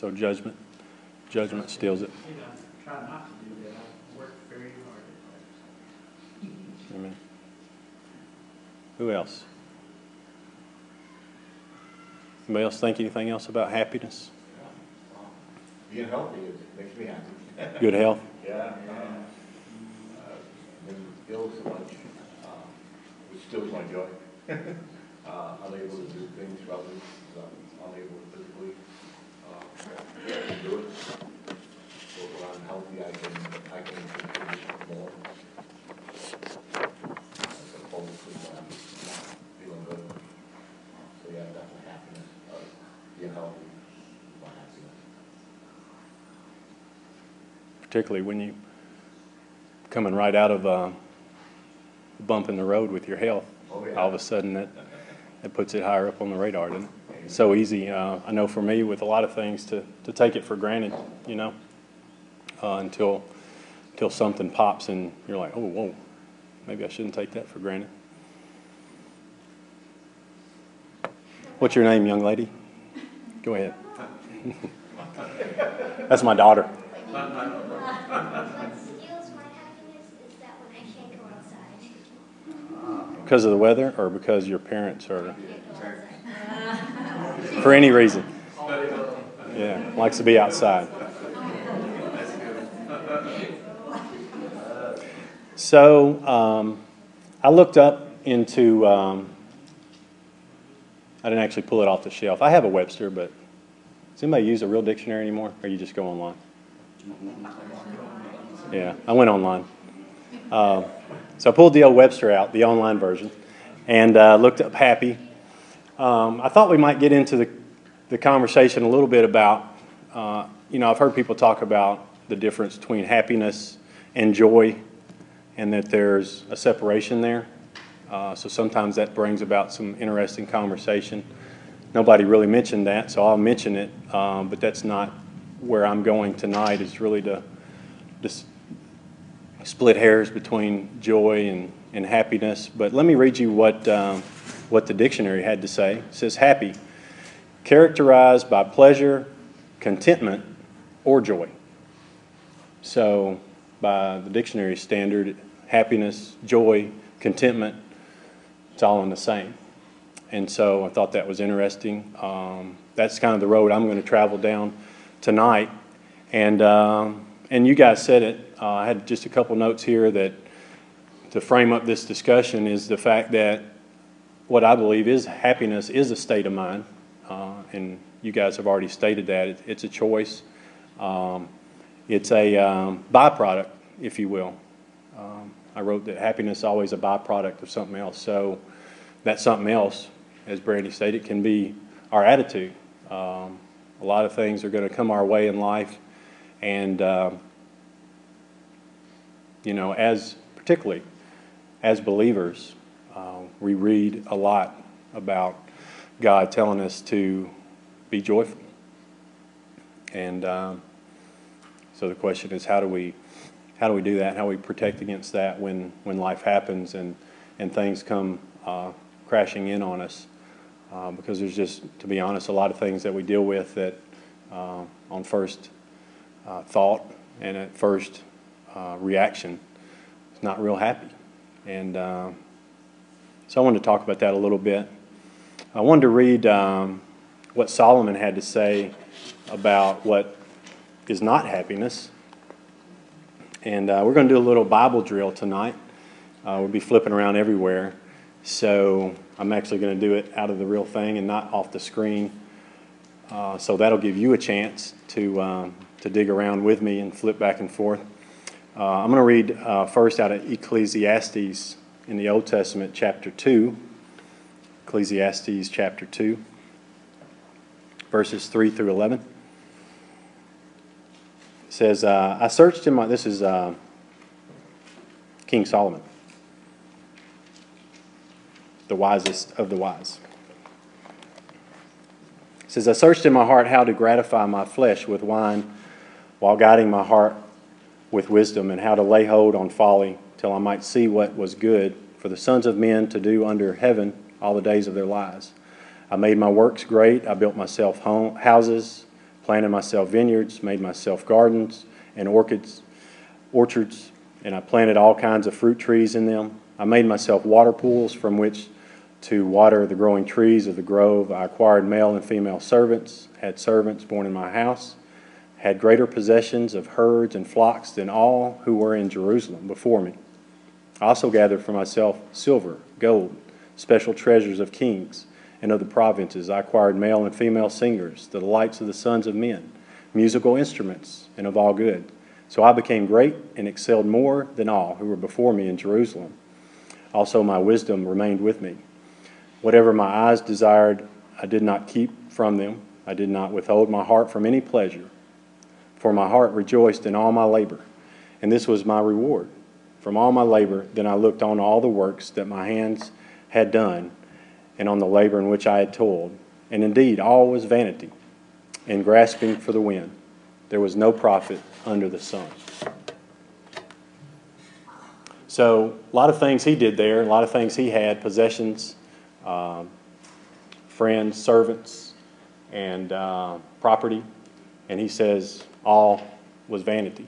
So judgment, judgment steals it. You know, try not to do that. I work very hard at Amen. Who else? Anybody else think anything else about happiness? Being healthy is, makes me happy. Good health? Yeah. uh, uh, Been ill so much, uh, which steals my joy. Uh, Unable to do things for others, uh, unable physically, uh, to do it. So when I'm healthy, I can, I can contribute more. As opposed to when I'm not feeling good. So yeah, definitely happiness, uh, being healthy, my happiness. particularly when you coming right out of a bump in the road with your health. Oh, yeah. All of a sudden, that, that puts it higher up on the radar, doesn't it? So easy, uh, I know for me, with a lot of things, to, to take it for granted, you know, uh, until, until something pops and you're like, oh, whoa, maybe I shouldn't take that for granted. What's your name, young lady? Go ahead. That's my daughter. What steals my happiness is that when I can't go outside. Because of the weather or because your parents are, for any reason? Yeah, likes to be outside. So um, I looked up into, um, I didn't actually pull it off the shelf. I have a Webster, but does anybody use a real dictionary anymore or you just go online? Yeah, I went online. Uh, so I pulled the old Webster out, the online version, and uh, looked up happy. Um, I thought we might get into the, the conversation a little bit about, uh, you know, I've heard people talk about the difference between happiness and joy, and that there's a separation there. Uh, so sometimes that brings about some interesting conversation. Nobody really mentioned that, so I'll mention it, um, but that's not where I'm going tonight, is really to just split hairs between joy and, and happiness. But let me read you what, um, what the dictionary had to say. It says, happy, characterized by pleasure, contentment, or joy. So, by the dictionary standard, happiness, joy, contentment, it's all in the same. And so I thought that was interesting. Um, that's kind of the road I'm going to travel down tonight. And, um, and you guys said it. Uh, I had just a couple notes here that to frame up this discussion is the fact that what I believe is happiness is a state of mind. Uh, and you guys have already stated that. It, it's a choice. Um, it's a um, byproduct, if you will. Um, I wrote that happiness is always a byproduct of something else. So that something else, as Brandy stated, can be our attitude. Um, a lot of things are going to come our way in life, and uh, you know, as particularly as believers, uh, we read a lot about God telling us to be joyful, and um, so the question is, how do we how do we do that? How do we protect against that when when life happens and and things come uh, crashing in on us? Uh, because there's just, to be honest, a lot of things that we deal with that uh, on first uh, thought and at first uh, reaction is not real happy. And uh, so I wanted to talk about that a little bit. I wanted to read um, what Solomon had to say about what is not happiness. And uh, we're going to do a little Bible drill tonight. Uh, we'll be flipping around everywhere. So I'm actually going to do it out of the real thing and not off the screen. Uh, so that'll give you a chance to, um, to dig around with me and flip back and forth. Uh, I'm going to read uh, first out of Ecclesiastes in the Old Testament, chapter 2. Ecclesiastes chapter 2, verses 3 through 11. It says, uh, I searched in my, this is uh, King Solomon the wisest of the wise. It says, I searched in my heart how to gratify my flesh with wine while guiding my heart with wisdom, and how to lay hold on folly till I might see what was good for the sons of men to do under heaven all the days of their lives. I made my works great. I built myself home, houses, planted myself vineyards, made myself gardens and orchids, orchards, and I planted all kinds of fruit trees in them. I made myself water pools from which to water the growing trees of the grove. I acquired male and female servants, had servants born in my house, had greater possessions of herds and flocks than all who were in Jerusalem before me. I also gathered for myself silver, gold, special treasures of kings and of the provinces. I acquired male and female singers, the delights of the sons of men, musical instruments, and of all good. So I became great and excelled more than all who were before me in Jerusalem. Also, my wisdom remained with me. Whatever my eyes desired, I did not keep from them. I did not withhold my heart from any pleasure, for my heart rejoiced in all my labor, and this was my reward. From all my labor, then I looked on all the works that my hands had done, and on the labor in which I had toiled. And indeed, all was vanity and grasping for the wind. There was no profit under the sun. So, a lot of things he did there, a lot of things he had possessions, um, friends, servants, and uh, property. And he says, all was vanity.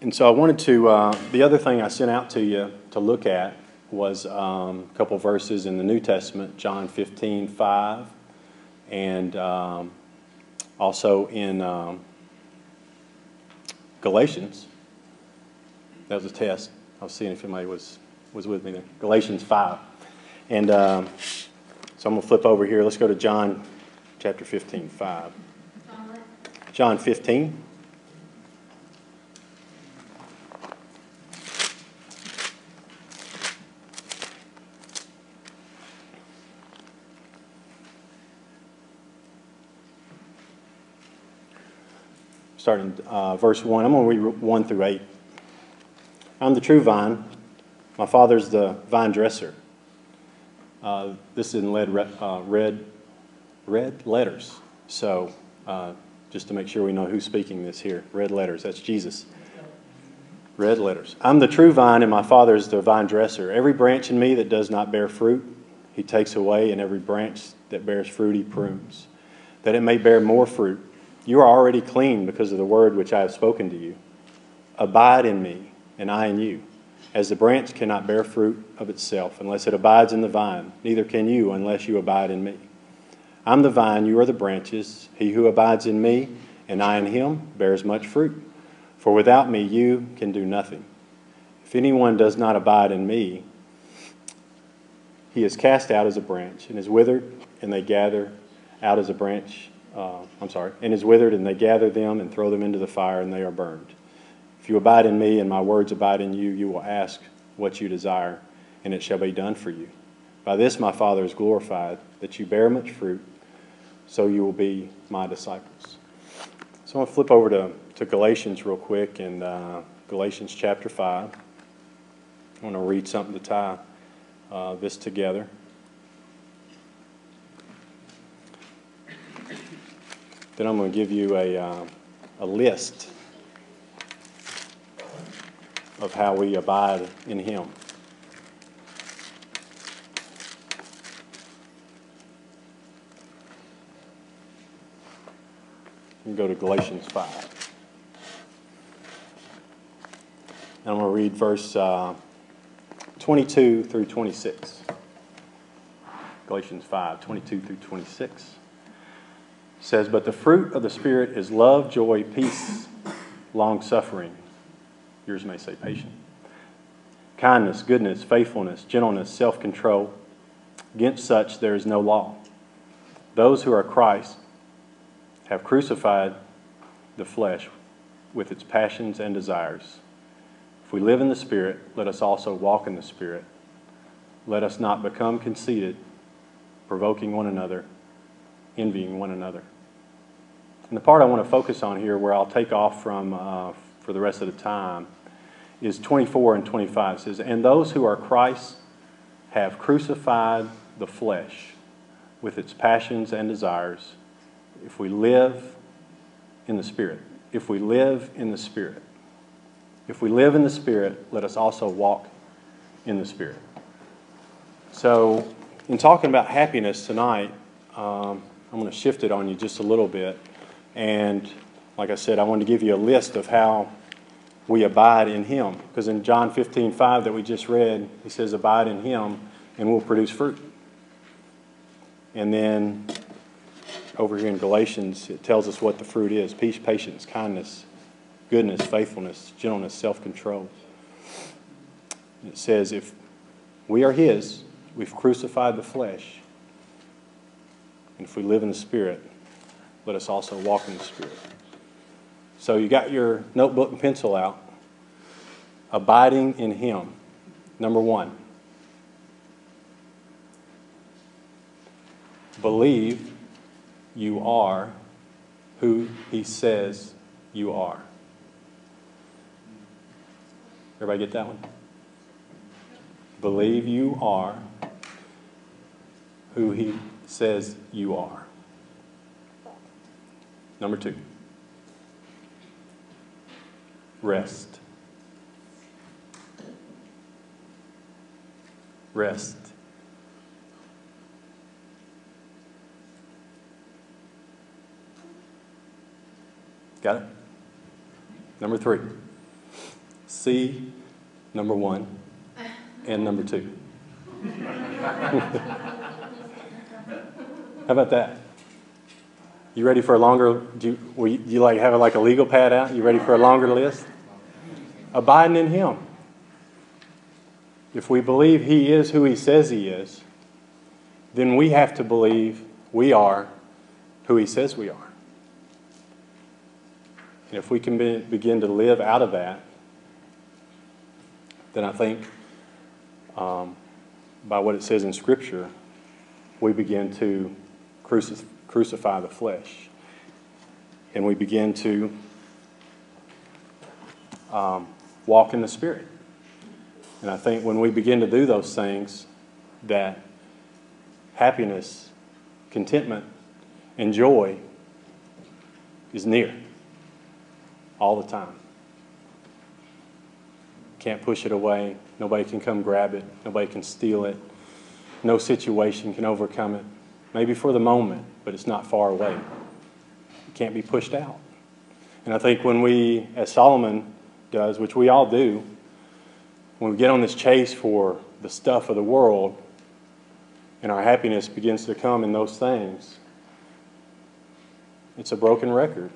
And so I wanted to, uh, the other thing I sent out to you to look at was um, a couple verses in the New Testament, John 15, 5, and um, also in um, Galatians. That was a test. I was seeing if anybody was, was with me there. Galatians 5. And um, so I'm going to flip over here. Let's go to John chapter 15, 5. John 15. starting uh, verse 1. I'm going to read 1 through 8. I'm the true vine. My father's the vine dresser. Uh, this is in lead, uh, red, red letters. So uh, just to make sure we know who's speaking this here. Red letters. That's Jesus. Red letters. I'm the true vine, and my father is the vine dresser. Every branch in me that does not bear fruit, he takes away, and every branch that bears fruit, he prunes, that it may bear more fruit. You are already clean because of the word which I have spoken to you. Abide in me, and I in you. As the branch cannot bear fruit of itself unless it abides in the vine, neither can you unless you abide in me. I'm the vine, you are the branches. He who abides in me, and I in him, bears much fruit. For without me, you can do nothing. If anyone does not abide in me, he is cast out as a branch and is withered, and they gather out as a branch uh, I'm sorry, and is withered, and they gather them and throw them into the fire, and they are burned. If you abide in me, and my words abide in you, you will ask what you desire, and it shall be done for you. By this my Father is glorified, that you bear much fruit, so you will be my disciples. So I'm going to flip over to, to Galatians real quick, and uh, Galatians chapter 5. I want to read something to tie uh, this together. Then I'm going to give you a, uh, a list of how we abide in Him. Can go to Galatians 5. And I'm going to read verse uh, 22 through 26. Galatians 5, 22 through 26 says, But the fruit of the Spirit is love, joy, peace, long suffering. Yours may say patient. Kindness, goodness, faithfulness, gentleness, self control. Against such there is no law. Those who are Christ have crucified the flesh with its passions and desires. If we live in the Spirit, let us also walk in the Spirit. Let us not become conceited, provoking one another envying one another. And the part I want to focus on here, where I'll take off from uh, for the rest of the time, is 24 and 25. It says, And those who are Christ have crucified the flesh with its passions and desires. If we live in the Spirit, if we live in the Spirit, if we live in the Spirit, let us also walk in the Spirit. So, in talking about happiness tonight, um, I'm going to shift it on you just a little bit. And like I said, I wanted to give you a list of how we abide in Him. Because in John 15, 5 that we just read, He says, Abide in Him and we'll produce fruit. And then over here in Galatians, it tells us what the fruit is peace, patience, kindness, goodness, faithfulness, gentleness, self control. It says, If we are His, we've crucified the flesh. And if we live in the Spirit, let us also walk in the Spirit. So you got your notebook and pencil out. Abiding in Him. Number one. Believe you are who He says you are. Everybody get that one? Believe you are who He says you are. Number two, rest. Rest. Got it? Number three, see number one and number two. How about that? You ready for a longer? Do you, will you, you like have like a legal pad out? You ready for a longer list? Abiding in Him. If we believe He is who He says He is, then we have to believe we are who He says we are. And if we can be, begin to live out of that, then I think um, by what it says in Scripture, we begin to crucif- crucify the flesh. And we begin to um, walk in the Spirit. And I think when we begin to do those things, that happiness, contentment, and joy is near all the time. Can't push it away. Nobody can come grab it. Nobody can steal it. No situation can overcome it. Maybe for the moment, but it's not far away. It can't be pushed out. And I think when we, as Solomon does, which we all do, when we get on this chase for the stuff of the world and our happiness begins to come in those things, it's a broken record.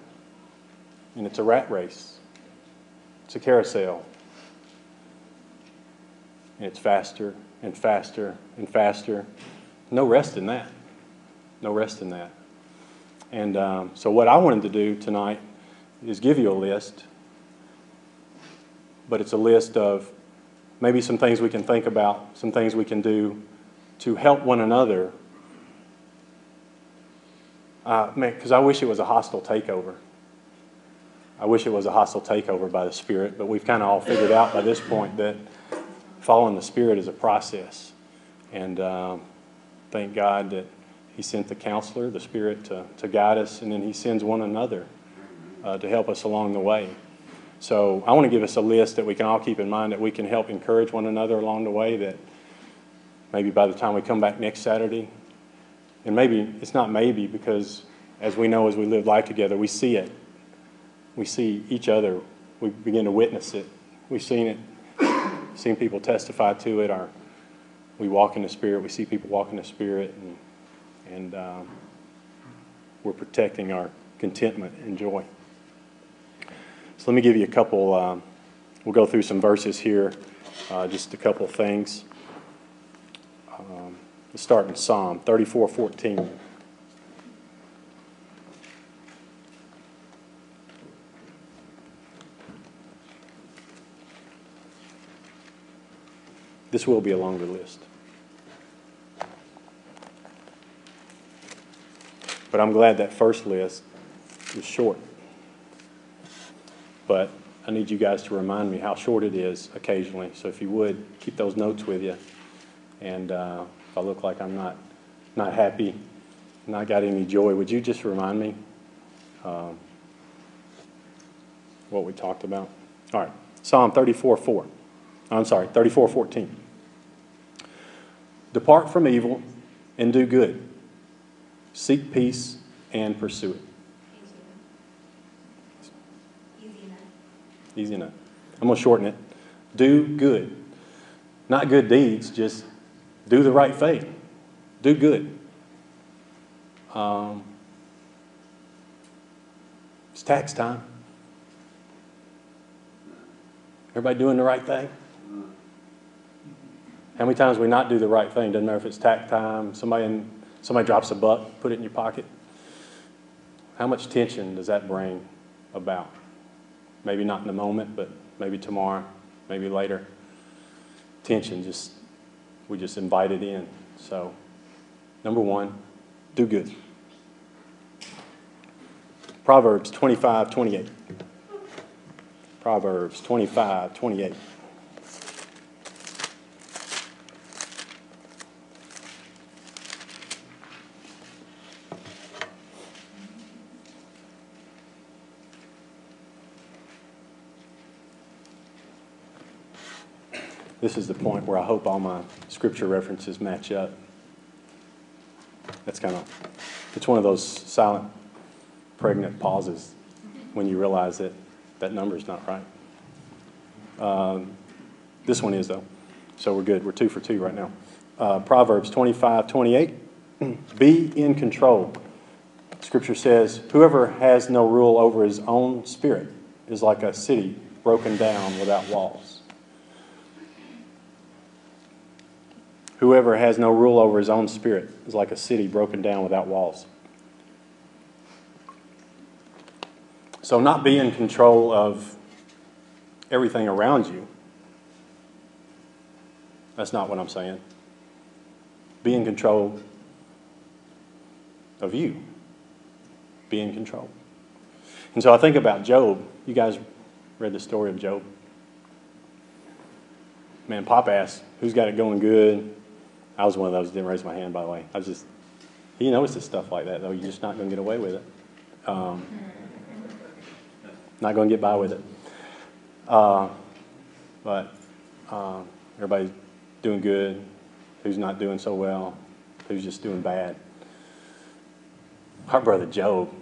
And it's a rat race. It's a carousel. And it's faster and faster and faster. No rest in that. No rest in that. And um, so, what I wanted to do tonight is give you a list, but it's a list of maybe some things we can think about, some things we can do to help one another. Uh, because I wish it was a hostile takeover. I wish it was a hostile takeover by the Spirit, but we've kind of all figured out by this point that following the Spirit is a process. And um, thank God that He sent the counselor, the Spirit, to, to guide us, and then He sends one another uh, to help us along the way. So I want to give us a list that we can all keep in mind that we can help encourage one another along the way. That maybe by the time we come back next Saturday, and maybe it's not maybe because as we know as we live life together, we see it. We see each other. We begin to witness it. We've seen it, seen people testify to it. Our, we walk in the Spirit. We see people walk in the Spirit, and, and um, we're protecting our contentment and joy. So let me give you a couple, um, we'll go through some verses here, uh, just a couple things. Um, let's start in Psalm 34 14. This will be a longer list. But I'm glad that first list is short. But I need you guys to remind me how short it is occasionally. So if you would, keep those notes with you. And uh, if I look like I'm not, not happy, not got any joy, would you just remind me um, what we talked about? All right, Psalm 34 4. I'm sorry, 34 14. Depart from evil and do good. Seek peace and pursue it. Easy enough. Easy enough. I'm going to shorten it. Do good. Not good deeds, just do the right thing. Do good. Um, it's tax time. Everybody doing the right thing? How many times we not do the right thing? Doesn't matter if it's tax time, somebody, in, somebody drops a buck, put it in your pocket. How much tension does that bring about? Maybe not in the moment, but maybe tomorrow, maybe later. Tension, just, we just invite it in. So, number one, do good. Proverbs 25, 28. Proverbs 25, 28. This is the point where I hope all my scripture references match up. That's kind of, it's one of those silent, pregnant pauses when you realize that that number's not right. Um, this one is, though. So we're good. We're two for two right now. Uh, Proverbs 25, 28. Be in control. Scripture says, Whoever has no rule over his own spirit is like a city broken down without walls. Whoever has no rule over his own spirit is like a city broken down without walls. So, not be in control of everything around you. That's not what I'm saying. Be in control of you. Be in control. And so I think about Job. You guys read the story of Job. Man, Pop asked, Who's got it going good? I was one of those, didn't raise my hand, by the way. I was just, he notices stuff like that, though. You're just not going to get away with it. Um, not going to get by with it. Uh, but uh, everybody's doing good. Who's not doing so well? Who's just doing bad? Our brother Job.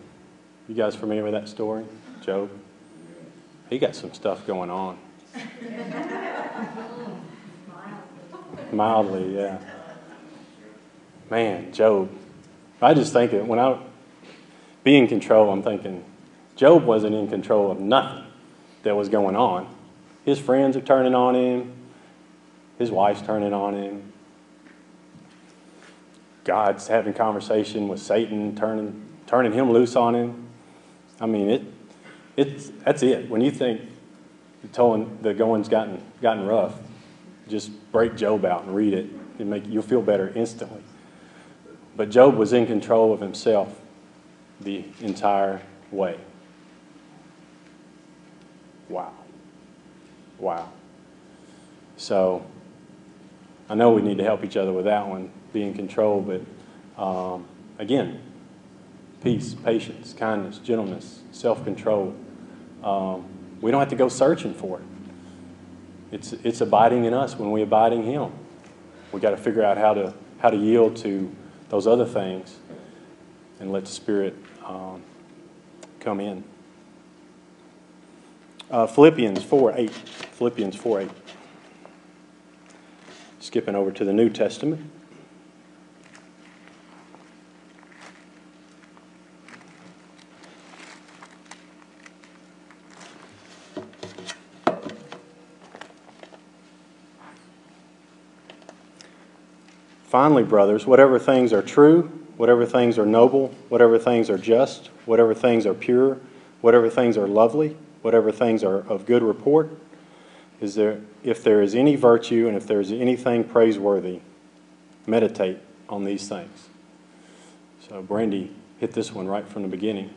You guys familiar with that story? Job? He got some stuff going on. Mildly, yeah. Man, Job. I just think it when I be in control, I'm thinking Job wasn't in control of nothing that was going on. His friends are turning on him, his wife's turning on him. God's having conversation with Satan, turning turning him loose on him. I mean it it's that's it. When you think the towing the going's gotten gotten rough, just break Job out and read it. make you'll feel better instantly. But Job was in control of himself the entire way. Wow. Wow. So I know we need to help each other with that one, be in control, but um, again, peace, patience, kindness, gentleness, self control. Um, we don't have to go searching for it. It's, it's abiding in us when we abide in Him. We've got to figure out how to, how to yield to those other things and let the Spirit um, come in. Uh, Philippians 4 8. Philippians 4 8. Skipping over to the New Testament. Finally, brothers, whatever things are true, whatever things are noble, whatever things are just, whatever things are pure, whatever things are lovely, whatever things are of good report, is there if there is any virtue and if there is anything praiseworthy, meditate on these things. So Brandy hit this one right from the beginning.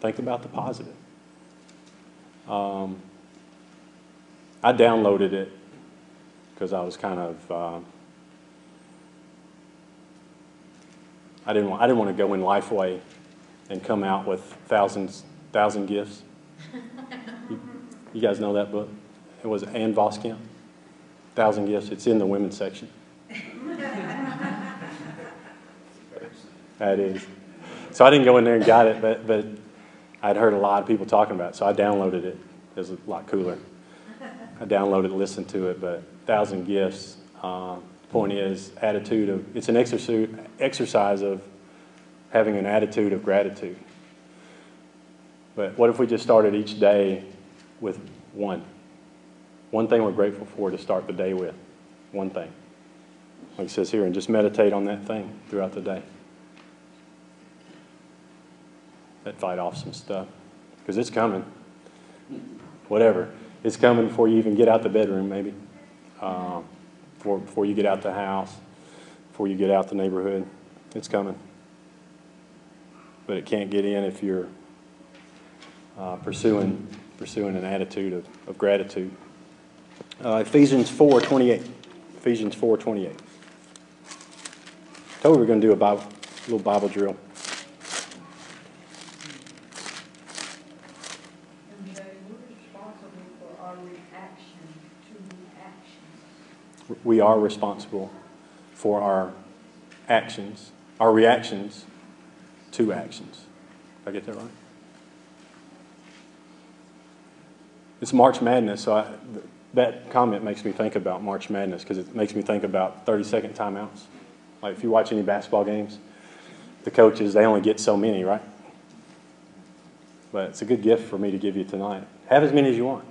Think about the positive. Um, I downloaded it because I was kind of uh, I didn't want, I didn't want to go in Lifeway and come out with thousands thousand gifts. You, you guys know that book? It was Ann Voskamp. Thousand Gifts. It's in the women's section. That is. So I didn't go in there and got it, but, but I'd heard a lot of people talking about it, so I downloaded it. It was a lot cooler. I downloaded, listened to it, but Thousand Gifts. Uh, point is, attitude of it's an exercise exercise of having an attitude of gratitude. But what if we just started each day with one? One thing we're grateful for to start the day with. One thing. Like it says here, and just meditate on that thing throughout the day. That fight off some stuff. Because it's coming. Whatever. It's coming before you even get out the bedroom, maybe. Um, before, before you get out the house, before you get out the neighborhood. It's coming. But it can't get in if you're uh, pursuing, pursuing an attitude of, of gratitude. Uh, Ephesians 4 28. Ephesians 4 28. Told we were going to do a Bible, little Bible drill. And they were responsible for our reaction to the actions. We are responsible for our actions, our reactions to actions. Did I get that right? It's March Madness, so I, that comment makes me think about March Madness because it makes me think about 30 second timeouts. Like if you watch any basketball games, the coaches, they only get so many, right? But it's a good gift for me to give you tonight. Have as many as you want.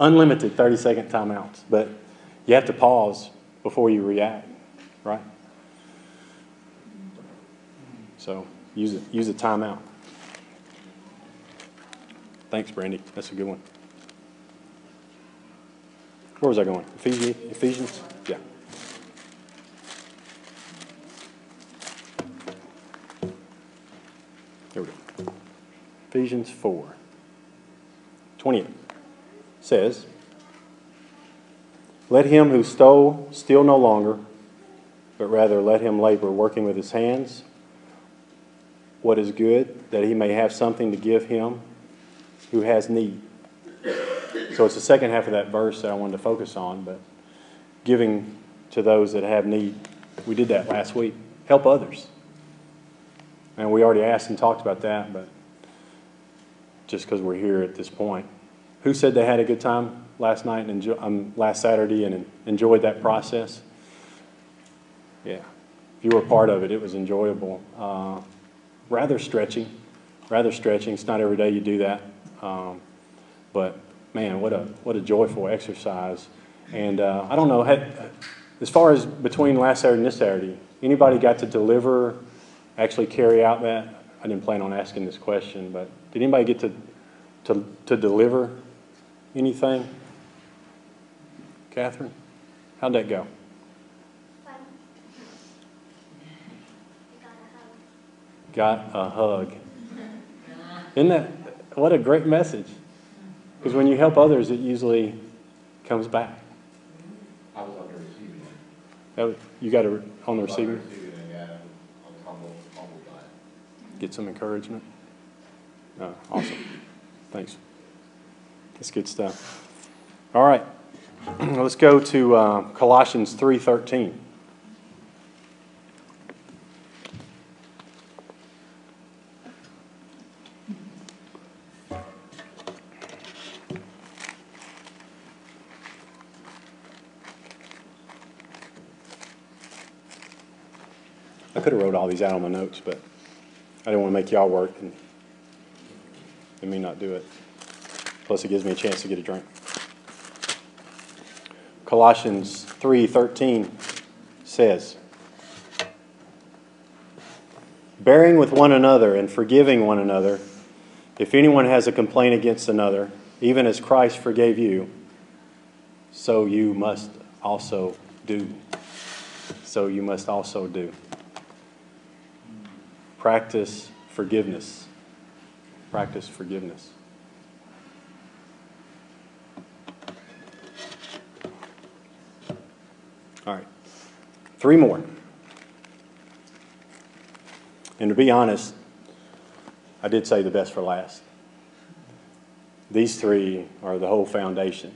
Unlimited 30 second timeouts, but you have to pause before you react, right? So use it, use a timeout. Thanks, Brandy. That's a good one. Where was I going? Ephesians? Ephesians? Yeah. There we go. Ephesians 4 28 says, Let him who stole steal no longer, but rather let him labor, working with his hands what is good, that he may have something to give him who has need. So it's the second half of that verse that I wanted to focus on, but giving to those that have need. We did that last week. Help others. And we already asked and talked about that, but just because we're here at this point. Who said they had a good time last night and um, last Saturday and enjoyed that process? Yeah. If you were part of it, it was enjoyable. Uh, rather stretching, rather stretching. It's not every day you do that, um, but man, what a what a joyful exercise. And uh, I don't know, had, as far as between last Saturday and this Saturday, anybody got to deliver, actually carry out that? I didn't plan on asking this question, but did anybody get to to, to deliver anything? Catherine, how'd that go? Fun. Got a hug. got a hug. Isn't that what a great message? Because when you help others, it usually comes back. I was on the receiving end. You got it on the I was on receiving. end, yeah, I was humbled, humbled by it. Get some encouragement. Oh, awesome. Thanks. That's good stuff. All right. Let's go to uh, Colossians 3:13. I could have wrote all these out on my notes, but I didn't want to make y'all work and, and me not do it. Plus, it gives me a chance to get a drink. Colossians 3:13 says, "Bearing with one another and forgiving one another, if anyone has a complaint against another, even as Christ forgave you, so you must also do." So you must also do. Practice forgiveness. Practice forgiveness. All right. Three more. And to be honest, I did say the best for last. These three are the whole foundation.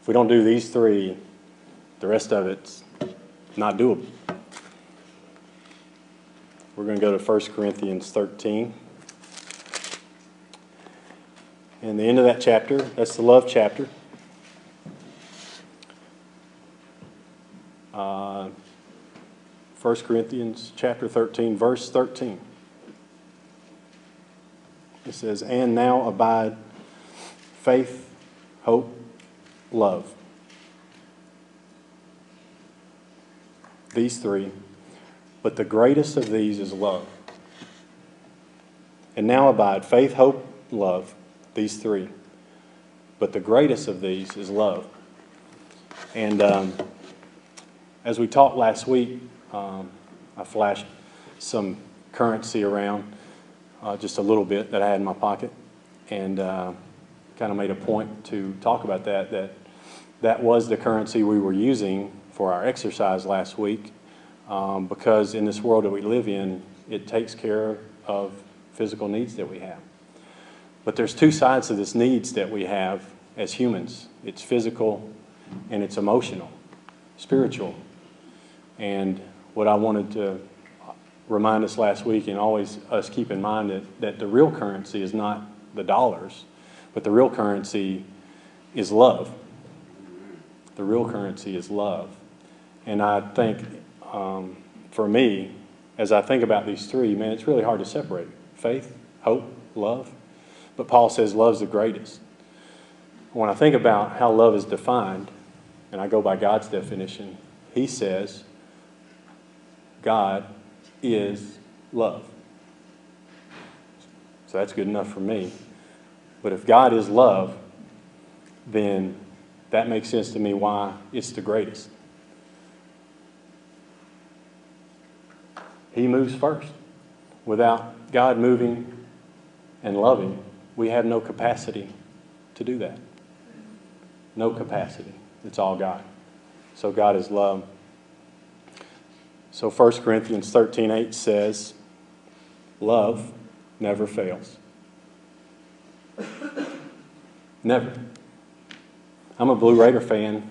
If we don't do these three, the rest of it's not doable. We're going to go to 1 Corinthians 13. And the end of that chapter, that's the love chapter. 1 Corinthians chapter 13, verse 13. It says, And now abide faith, hope, love. These three. But the greatest of these is love. And now abide faith, hope, love. These three. But the greatest of these is love. And um, as we talked last week, um, I flashed some currency around uh, just a little bit that I had in my pocket, and uh, kind of made a point to talk about that. That that was the currency we were using for our exercise last week, um, because in this world that we live in, it takes care of physical needs that we have. But there's two sides to this needs that we have as humans. It's physical and it's emotional, spiritual. And what I wanted to remind us last week and always us keep in mind that, that the real currency is not the dollars, but the real currency is love. The real currency is love. And I think um, for me, as I think about these three, man, it's really hard to separate faith, hope, love. But Paul says love's the greatest. When I think about how love is defined, and I go by God's definition, he says God is love. So that's good enough for me. But if God is love, then that makes sense to me why it's the greatest. He moves first. Without God moving and loving, we have no capacity to do that. No capacity. It's all God. So God is love. So 1 Corinthians 13 8 says, Love never fails. Never. I'm a Blue Raider fan.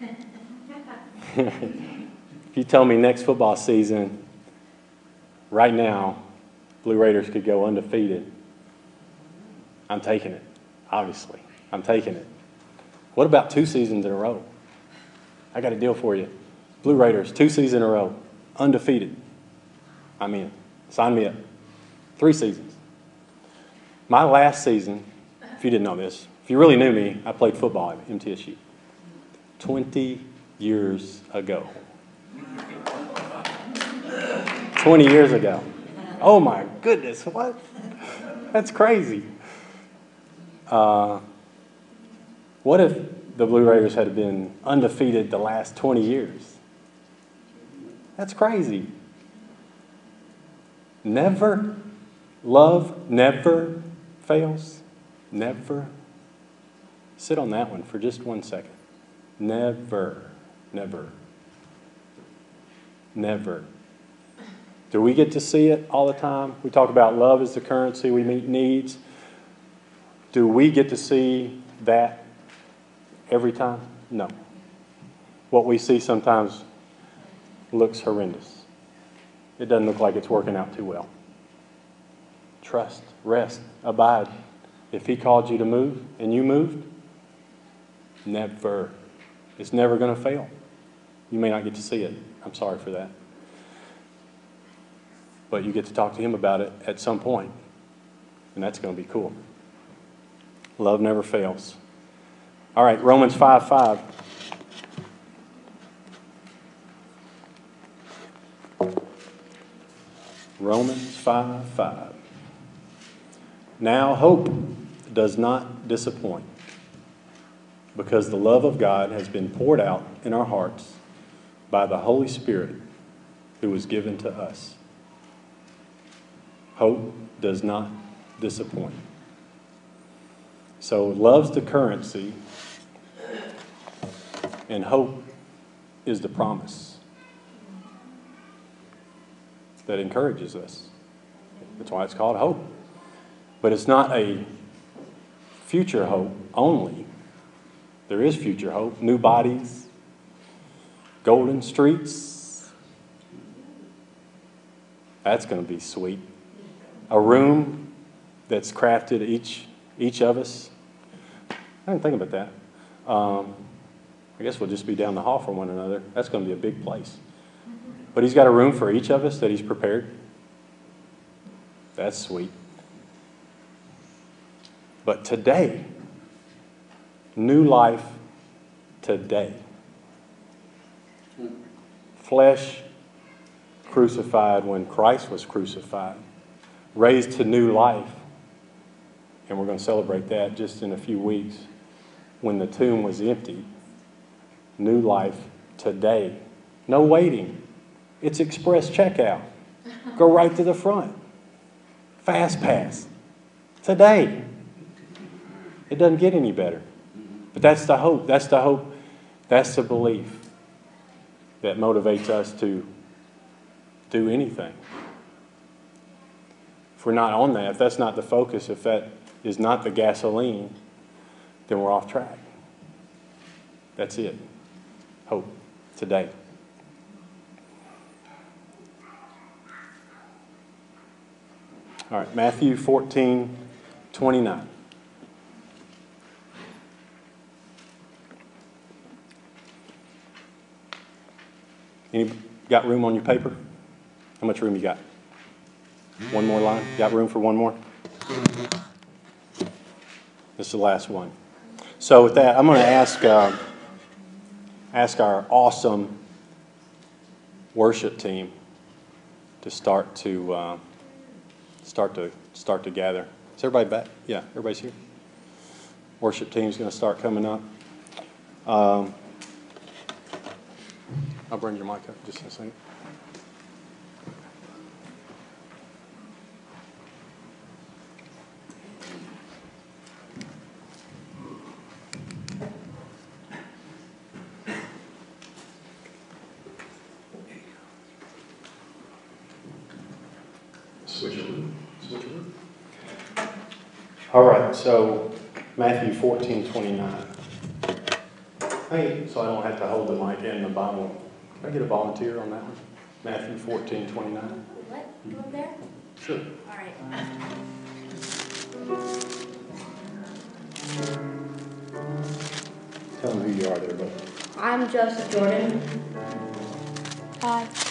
if you tell me next football season, right now, Blue Raiders could go undefeated, I'm taking it, obviously. I'm taking it. What about two seasons in a row? I got a deal for you. Blue Raiders, two seasons in a row, undefeated. I'm in. Sign me up. Three seasons. My last season, if you didn't know this, if you really knew me, I played football at MTSU. 20 years ago. 20 years ago. Oh my goodness, what? That's crazy. Uh, what if the Blue Raiders had been undefeated the last 20 years? That's crazy. Never, love never fails. Never. Sit on that one for just one second. Never, never, never. Do we get to see it all the time? We talk about love as the currency, we meet needs. Do we get to see that every time? No. What we see sometimes looks horrendous. It doesn't look like it's working out too well. Trust, rest, abide. If He called you to move and you moved, never. It's never going to fail. You may not get to see it. I'm sorry for that. But you get to talk to Him about it at some point, and that's going to be cool. Love never fails. All right, Romans 5 5. Romans 5 5. Now, hope does not disappoint because the love of God has been poured out in our hearts by the Holy Spirit who was given to us. Hope does not disappoint. So, love's the currency, and hope is the promise that encourages us. That's why it's called hope. But it's not a future hope only. There is future hope, new bodies, golden streets. That's going to be sweet. A room that's crafted each each of us. I didn't think about that. Um, I guess we'll just be down the hall from one another. That's going to be a big place. But he's got a room for each of us that he's prepared. That's sweet. But today, new life today. Flesh crucified when Christ was crucified, raised to new life. And we're going to celebrate that just in a few weeks when the tomb was empty. New life today. No waiting. It's express checkout. Go right to the front. Fast pass. Today. It doesn't get any better. But that's the hope. That's the hope. That's the belief that motivates us to do anything. If we're not on that, if that's not the focus, if that is not the gasoline, then we're off track. That's it. Hope today. All right, Matthew 14, 29. Any, got room on your paper? How much room you got? One more line? Got room for one more? This is the last one. So with that, I'm going to ask uh, ask our awesome worship team to start to uh, start to start to gather. Is everybody back? Yeah, everybody's here. Worship team's going to start coming up. Um, I'll bring your mic up just a second. Switch it. Switch it. All right, so Matthew 14, 29. Hey, so I don't have to hold the mic and the Bible. Can I get a volunteer on that one? Matthew 14, 29. What? You up there? Sure. All right. Tell them who you are there, bud. I'm Joseph Jordan. Hi.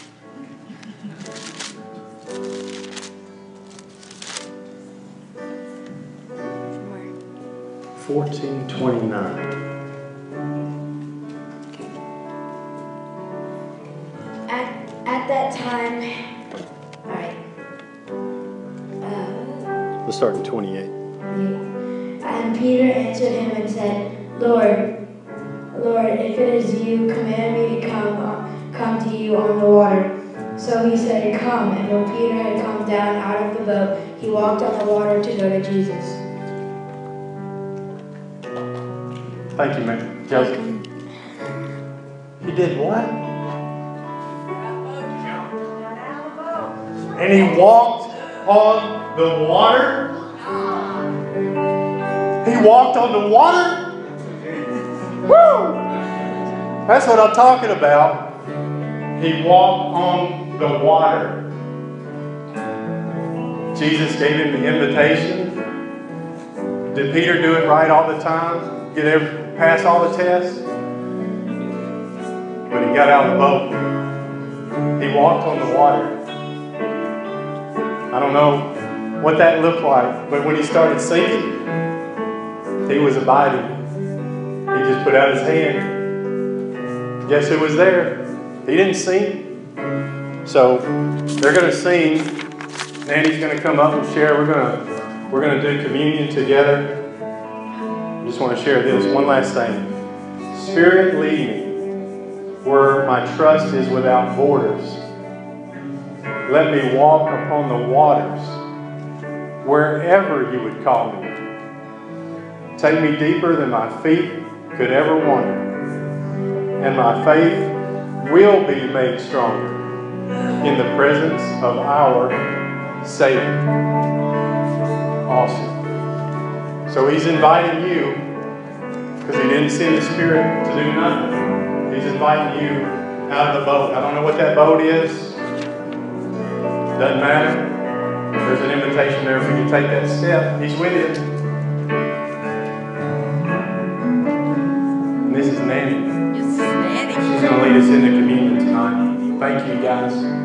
1429. At, at that time, all right. Uh, Let's start in 28. And Peter answered him and said, Lord, Lord, if it is you, command me to come, come to you on the water. So he said, Come. And when Peter had come down out of the boat, he walked on the water to go to Jesus. Thank you, man. Joseph. He did what? And he walked on the water? He walked on the water? Woo! That's what I'm talking about. He walked on the water. Jesus gave him the invitation. Did Peter do it right all the time? Get every, pass all the tests? But he got out of the boat. He walked on the water. I don't know what that looked like, but when he started sinking, he was abiding. He just put out his hand. Guess who was there? He didn't sing. So they're going to sing. Nanny's going to come up and share. We're going to we're going to do communion together. Just want to share this one last thing. Spirit, lead me where my trust is without borders. Let me walk upon the waters wherever you would call me. Take me deeper than my feet could ever wander, and my faith will be made stronger in the presence of our Savior. Awesome. So he's inviting you, because he didn't send the Spirit to do nothing. He's inviting you out of the boat. I don't know what that boat is. Doesn't matter. There's an invitation there for you to take that step. He's with you. And this is Nanny. She's going to lead us into communion tonight. Thank you, guys.